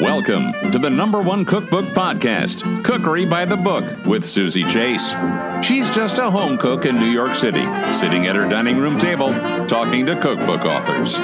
Welcome to the number one cookbook podcast, Cookery by the Book, with Suzy Chase. She's just a home cook in New York City, sitting at her dining room table, talking to cookbook authors.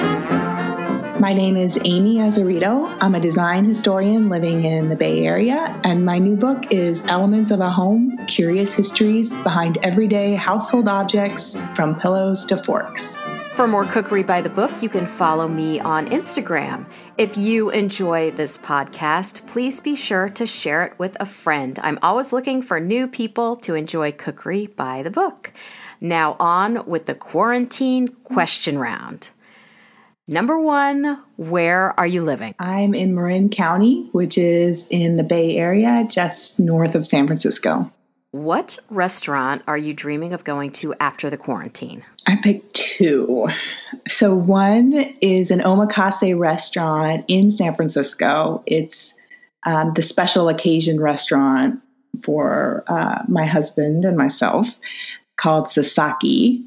My name is Amy Azzarito. I'm a design historian living in the Bay Area, and my new book is Elements of a Home Curious Histories Behind Everyday Household Objects from Pillows to Forks. For more Cookery by the Book, you can follow me on Instagram. If you enjoy this podcast, please be sure to share it with a friend. I'm always looking for new people to enjoy Cookery by the Book. Now, on with the quarantine question round. Number one, where are you living? I'm in Marin County, which is in the Bay Area, just north of San Francisco. What restaurant are you dreaming of going to after the quarantine? I picked two. So, one is an omakase restaurant in San Francisco. It's um, the special occasion restaurant for uh, my husband and myself called Sasaki.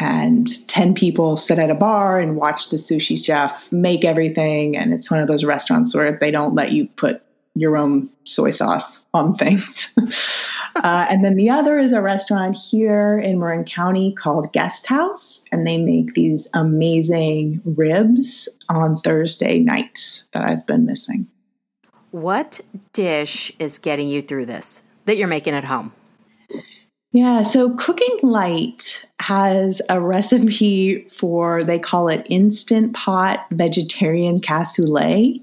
And 10 people sit at a bar and watch the sushi chef make everything. And it's one of those restaurants where they don't let you put your own soy sauce on things. uh, and then the other is a restaurant here in Marin County called Guest House, and they make these amazing ribs on Thursday nights that I've been missing. What dish is getting you through this that you're making at home? Yeah, so Cooking Light has a recipe for, they call it Instant Pot Vegetarian Cassoulet.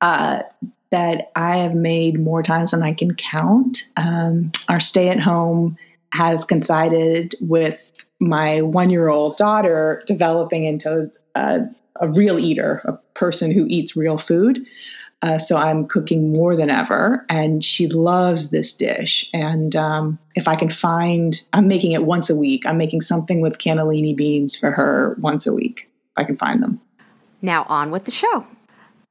Uh, that I have made more times than I can count. Um, our stay at home has coincided with my one year old daughter developing into a, a, real eater, a person who eats real food. Uh, so I'm cooking more than ever, and she loves this dish. And um, if I can find, I'm making it once a week. I'm making something with cannellini beans for her once a week. If I can find them. Now on with the show.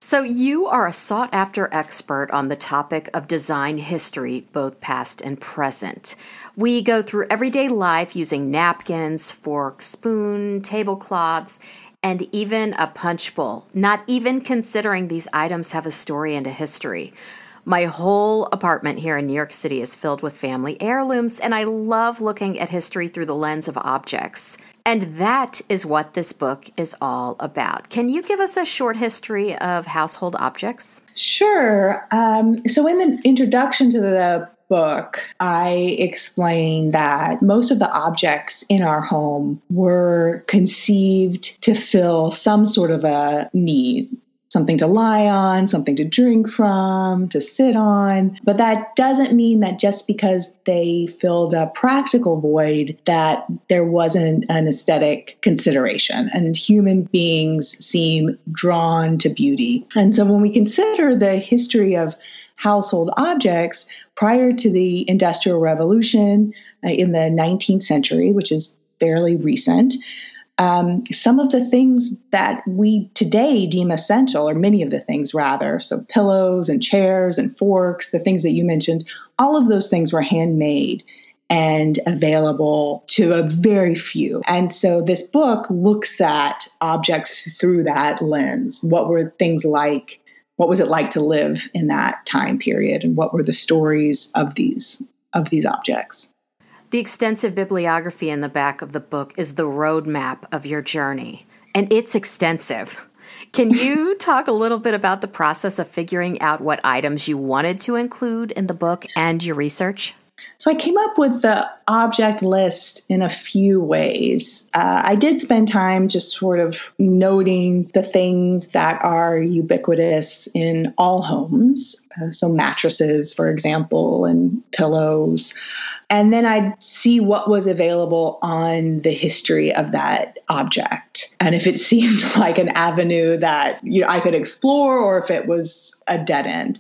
So, you are a sought after expert on the topic of design history, both past and present. We go through everyday life using napkins, forks, spoon, tablecloths, and even a punch bowl, not even considering these items have a story and a history. My whole apartment here in New York City is filled with family heirlooms, and I love looking at history through the lens of objects. And that is what this book is all about. Can you give us a short history of household objects? Sure. Um, so, in the introduction to the book, I explain that most of the objects in our home were conceived to fill some sort of a need something to lie on, something to drink from, to sit on. But that doesn't mean that just because they filled a practical void that there wasn't an aesthetic consideration. And human beings seem drawn to beauty. And so when we consider the history of household objects prior to the Industrial Revolution uh, in the 19th century, which is fairly recent, um, some of the things that we today deem essential, or many of the things rather, so pillows and chairs and forks, the things that you mentioned, all of those things were handmade and available to a very few. And so this book looks at objects through that lens. What were things like? What was it like to live in that time period? And what were the stories of these of these objects? The extensive bibliography in the back of the book is the roadmap of your journey, and it's extensive. Can you talk a little bit about the process of figuring out what items you wanted to include in the book and your research? So I came up with the object list in a few ways. Uh, I did spend time just sort of noting the things that are ubiquitous in all homes. Uh, so, mattresses, for example, and pillows. And then I'd see what was available on the history of that object. And if it seemed like an avenue that you know, I could explore or if it was a dead end.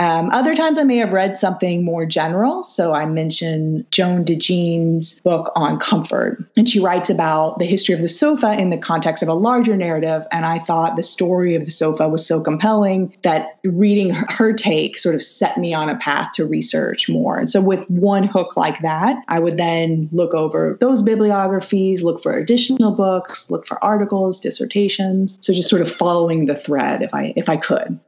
Um, other times I may have read something more general. So I mentioned Joan DeJean's book on comfort. And she writes about the history of the sofa in the context of a larger narrative. And I thought the story of the sofa was so compelling that reading her take sort of set me on a path to research more. And so with one hook like that, I would then look over those bibliographies, look for additional books, look for articles, dissertations. So just sort of following the thread if I if I could.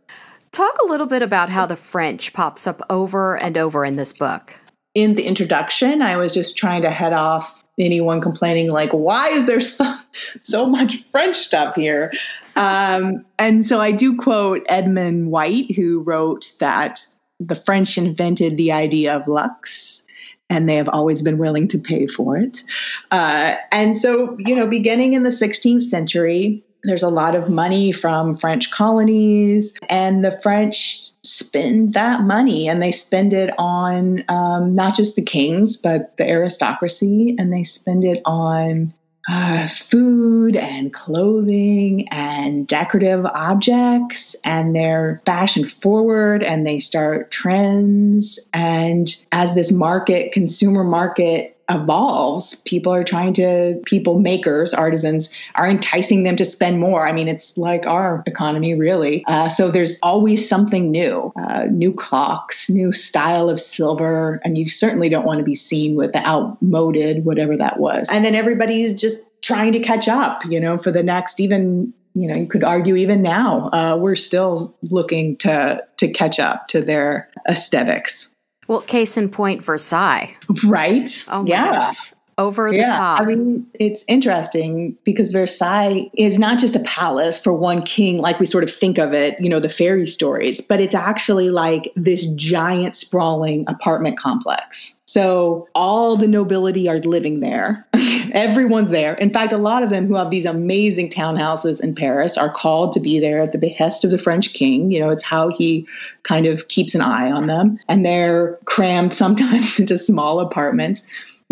Talk a little bit about how the French pops up over and over in this book. In the introduction, I was just trying to head off anyone complaining, like, why is there so, so much French stuff here? Um, and so I do quote Edmund White, who wrote that the French invented the idea of luxe and they have always been willing to pay for it. Uh, and so, you know, beginning in the 16th century, there's a lot of money from French colonies, and the French spend that money and they spend it on um, not just the kings, but the aristocracy, and they spend it on uh, food and clothing and decorative objects, and they're fashion forward and they start trends. And as this market, consumer market, evolves, people are trying to, people makers, artisans are enticing them to spend more. I mean, it's like our economy, really. Uh, so there's always something new, uh, new clocks, new style of silver, and you certainly don't want to be seen with the outmoded, whatever that was. And then everybody's just trying to catch up, you know, for the next even you know you could argue even now uh, we're still looking to to catch up to their aesthetics well, case in point, Versailles. Right. Oh yeah. Gosh. Over the yeah. top. I mean, it's interesting because Versailles is not just a palace for one king, like we sort of think of it, you know, the fairy stories, but it's actually like this giant, sprawling apartment complex. So all the nobility are living there. Everyone's there. In fact, a lot of them who have these amazing townhouses in Paris are called to be there at the behest of the French king. You know, it's how he kind of keeps an eye on them. And they're crammed sometimes into small apartments.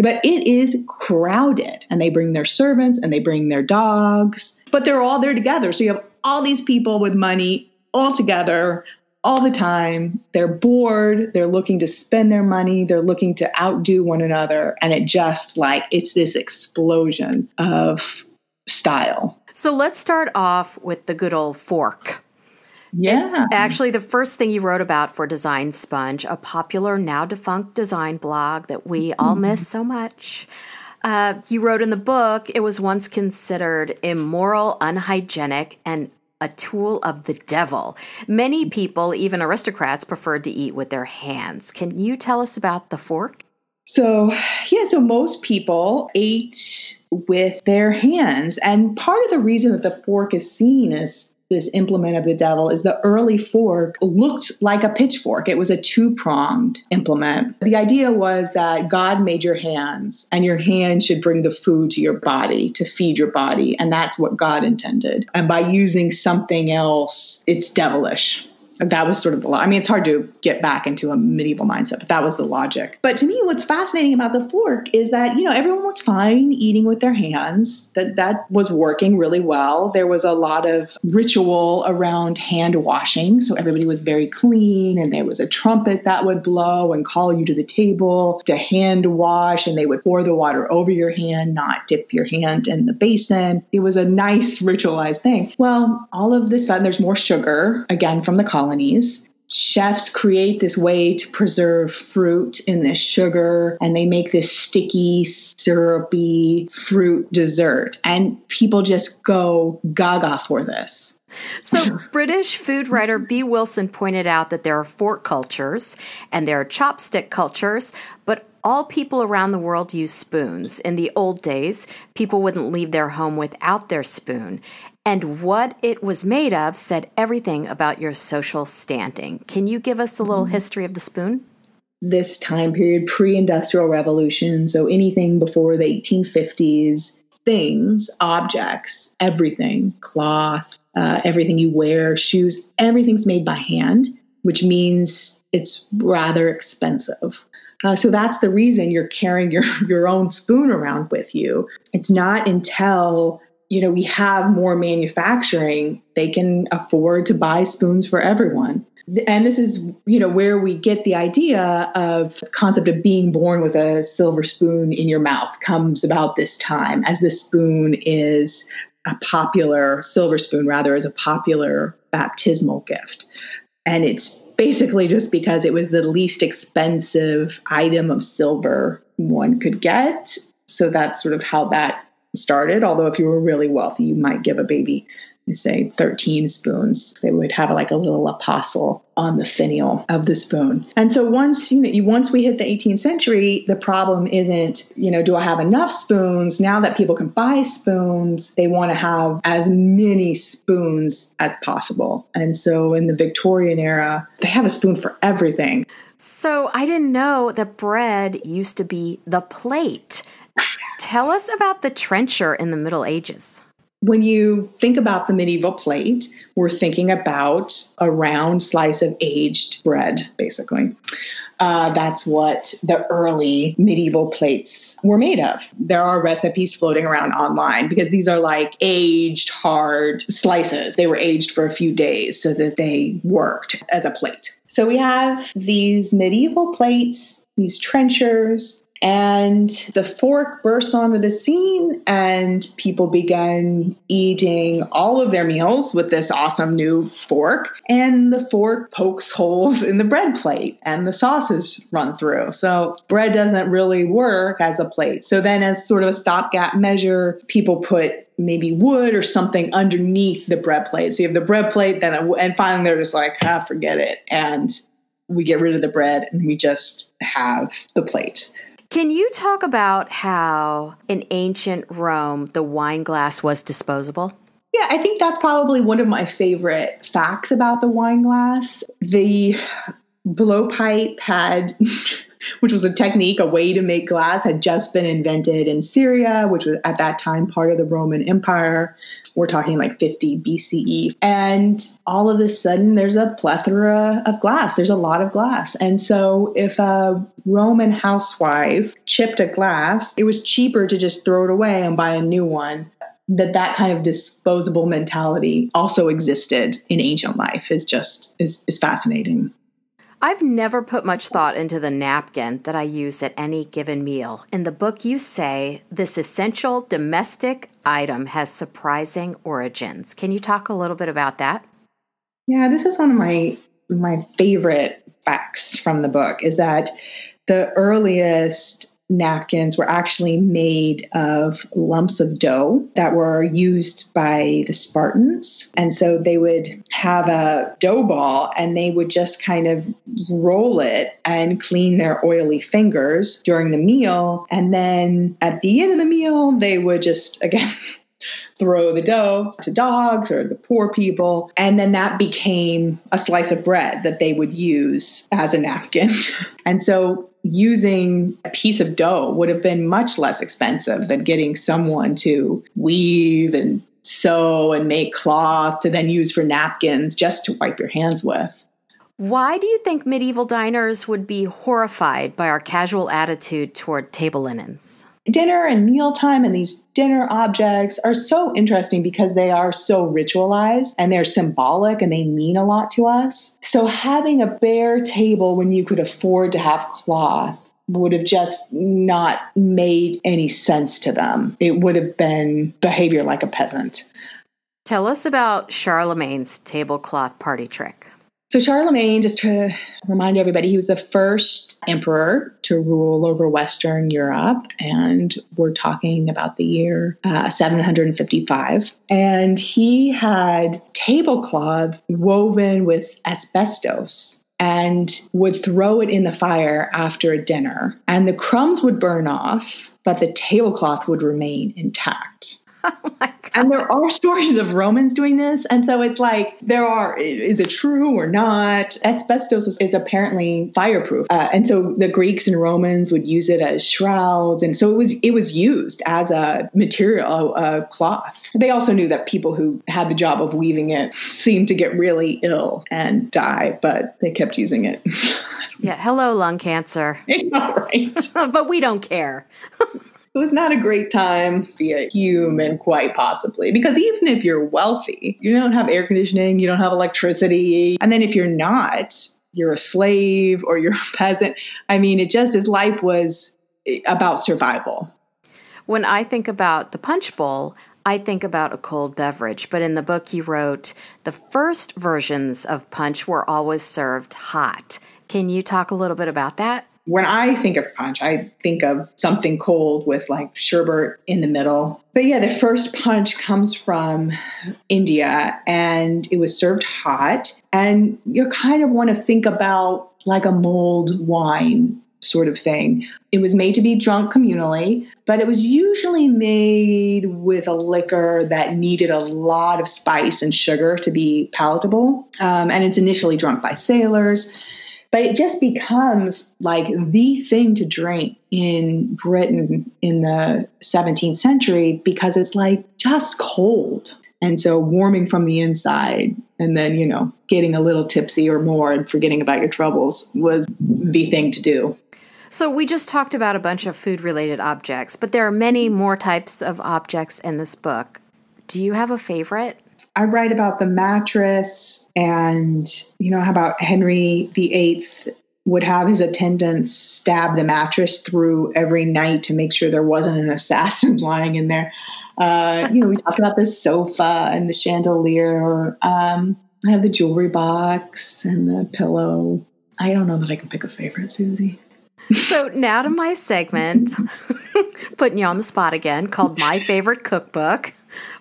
But it is crowded, and they bring their servants and they bring their dogs, but they're all there together. So you have all these people with money all together all the time. They're bored. They're looking to spend their money. They're looking to outdo one another. And it just like, it's this explosion of style. So let's start off with the good old fork. Yeah. It's actually the first thing you wrote about for Design Sponge, a popular, now defunct design blog that we all mm-hmm. miss so much. Uh, you wrote in the book it was once considered immoral, unhygienic, and a tool of the devil. Many people, even aristocrats, preferred to eat with their hands. Can you tell us about the fork? So, yeah, so most people ate with their hands. And part of the reason that the fork is seen as this implement of the devil is the early fork looked like a pitchfork. It was a two pronged implement. The idea was that God made your hands, and your hands should bring the food to your body to feed your body. And that's what God intended. And by using something else, it's devilish that was sort of the I mean, it's hard to get back into a medieval mindset, but that was the logic. But to me, what's fascinating about the fork is that you know everyone was fine eating with their hands. That that was working really well. There was a lot of ritual around hand washing, so everybody was very clean, and there was a trumpet that would blow and call you to the table to hand wash, and they would pour the water over your hand, not dip your hand in the basin. It was a nice ritualized thing. Well, all of the sudden, there's more sugar again from the colony colonies. Chefs create this way to preserve fruit in this sugar, and they make this sticky, syrupy fruit dessert. And people just go gaga for this. So, British food writer Bee Wilson pointed out that there are fork cultures and there are chopstick cultures, but all people around the world use spoons. In the old days, people wouldn't leave their home without their spoon and what it was made of said everything about your social standing. Can you give us a little mm-hmm. history of the spoon? This time period, pre industrial revolution, so anything before the 1850s, things, objects, everything, cloth, uh, everything you wear, shoes, everything's made by hand, which means it's rather expensive. Uh, so that's the reason you're carrying your, your own spoon around with you. It's not until you know we have more manufacturing they can afford to buy spoons for everyone. And this is you know where we get the idea of concept of being born with a silver spoon in your mouth comes about this time as the spoon is a popular silver spoon rather as a popular baptismal gift. And it's basically just because it was the least expensive item of silver one could get. So that's sort of how that started. Although, if you were really wealthy, you might give a baby say 13 spoons. They would have like a little apostle on the finial of the spoon. And so once you know, once we hit the 18th century, the problem isn't, you know, do I have enough spoons? Now that people can buy spoons, they want to have as many spoons as possible. And so in the Victorian era, they have a spoon for everything. So I didn't know that bread used to be the plate. Tell us about the trencher in the Middle Ages. When you think about the medieval plate, we're thinking about a round slice of aged bread, basically. Uh, that's what the early medieval plates were made of. There are recipes floating around online because these are like aged, hard slices. They were aged for a few days so that they worked as a plate. So we have these medieval plates, these trenchers, and the fork bursts onto the scene, and people began eating all of their meals with this awesome new fork. And the fork pokes holes in the bread plate, and the sauces run through. So, bread doesn't really work as a plate. So, then, as sort of a stopgap measure, people put maybe wood or something underneath the bread plate. So, you have the bread plate, then, and finally, they're just like, ah, forget it. And we get rid of the bread and we just have the plate. Can you talk about how in ancient Rome the wine glass was disposable? Yeah, I think that's probably one of my favorite facts about the wine glass. The blowpipe had which was a technique, a way to make glass, had just been invented in Syria, which was at that time part of the Roman Empire. We're talking like 50 BCE. And all of a sudden, there's a plethora of glass. There's a lot of glass. And so, if a Roman housewife chipped a glass, it was cheaper to just throw it away and buy a new one that that kind of disposable mentality also existed in ancient life is just is, is fascinating I've never put much thought into the napkin that I use at any given meal. In the book, you say this essential domestic item has surprising origins. Can you talk a little bit about that? Yeah, this is one of my my favorite facts from the book is that the earliest napkins were actually made of lumps of dough that were used by the Spartans. And so they would have a dough ball and they would just kind of roll it and clean their oily fingers during the meal. And then at the end of the meal, they would just, again, throw the dough to dogs or the poor people. And then that became a slice of bread that they would use as a napkin. and so using a piece of dough would have been much less expensive than getting someone to weave and sew and make cloth to then use for napkins just to wipe your hands with. Why do you think medieval diners would be horrified by our casual attitude toward table linens? Dinner and mealtime and these dinner objects are so interesting because they are so ritualized and they're symbolic and they mean a lot to us. So having a bare table when you could afford to have cloth would have just not made any sense to them. It would have been behavior like a peasant. Tell us about Charlemagne's tablecloth party trick. So, Charlemagne, just to remind everybody, he was the first emperor to rule over Western Europe. And we're talking about the year uh, 755. And he had tablecloths woven with asbestos and would throw it in the fire after a dinner. And the crumbs would burn off, but the tablecloth would remain intact. Oh and there are stories of Romans doing this. And so it's like, there are, is it true or not? Asbestos is, is apparently fireproof. Uh, and so the Greeks and Romans would use it as shrouds. And so it was, it was used as a material, a, a cloth. They also knew that people who had the job of weaving it seemed to get really ill and die, but they kept using it. yeah. Hello, lung cancer. right. but we don't care. It was not a great time to be a human, quite possibly. Because even if you're wealthy, you don't have air conditioning, you don't have electricity. And then if you're not, you're a slave or you're a peasant. I mean, it just, his life was eh, about survival. When I think about the punch bowl, I think about a cold beverage, but in the book you wrote, the first versions of punch were always served hot. Can you talk a little bit about that? When I think of punch, I think of something cold with like sherbet in the middle. But yeah, the first punch comes from India and it was served hot. And you kind of want to think about like a mulled wine sort of thing. It was made to be drunk communally, but it was usually made with a liquor that needed a lot of spice and sugar to be palatable. Um, and it's initially drunk by sailors. But it just becomes like the thing to drink in Britain in the 17th century because it's like just cold. And so warming from the inside and then, you know, getting a little tipsy or more and forgetting about your troubles was the thing to do. So, we just talked about a bunch of food related objects, but there are many more types of objects in this book. Do you have a favorite? I write about the mattress and, you know, how about Henry VIII would have his attendants stab the mattress through every night to make sure there wasn't an assassin lying in there. Uh, you know, we talked about the sofa and the chandelier. Um, I have the jewelry box and the pillow. I don't know that I can pick a favorite, Suzy. So now to my segment, putting you on the spot again, called My Favorite Cookbook.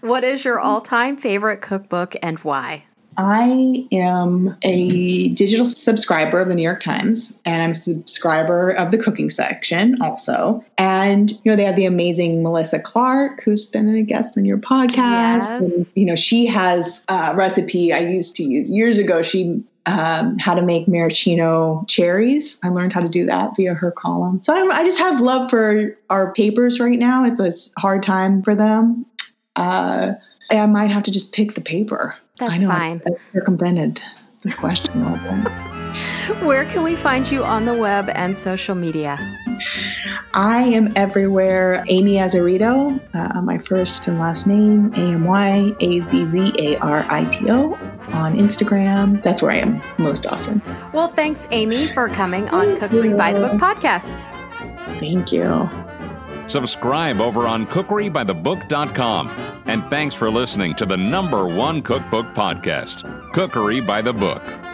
What is your all time favorite cookbook and why? I am a digital subscriber of the New York Times and I'm a subscriber of the cooking section also. And, you know, they have the amazing Melissa Clark, who's been a guest on your podcast. Yes. And, you know, she has a recipe I used to use years ago. She um, how to make maraschino cherries. I learned how to do that via her column. So I, I just have love for our papers right now. It's a hard time for them. Uh, I might have to just pick the paper. That's I know, fine. I circumvented the question a little bit. Where can we find you on the web and social media? I am everywhere. Amy Azzarito, uh, my first and last name, A M Y A Z Z A R I T O, on Instagram. That's where I am most often. Well, thanks, Amy, for coming on Cookery by the Book podcast. Thank you. Subscribe over on cookerybythebook.com. And thanks for listening to the number one cookbook podcast, Cookery by the Book.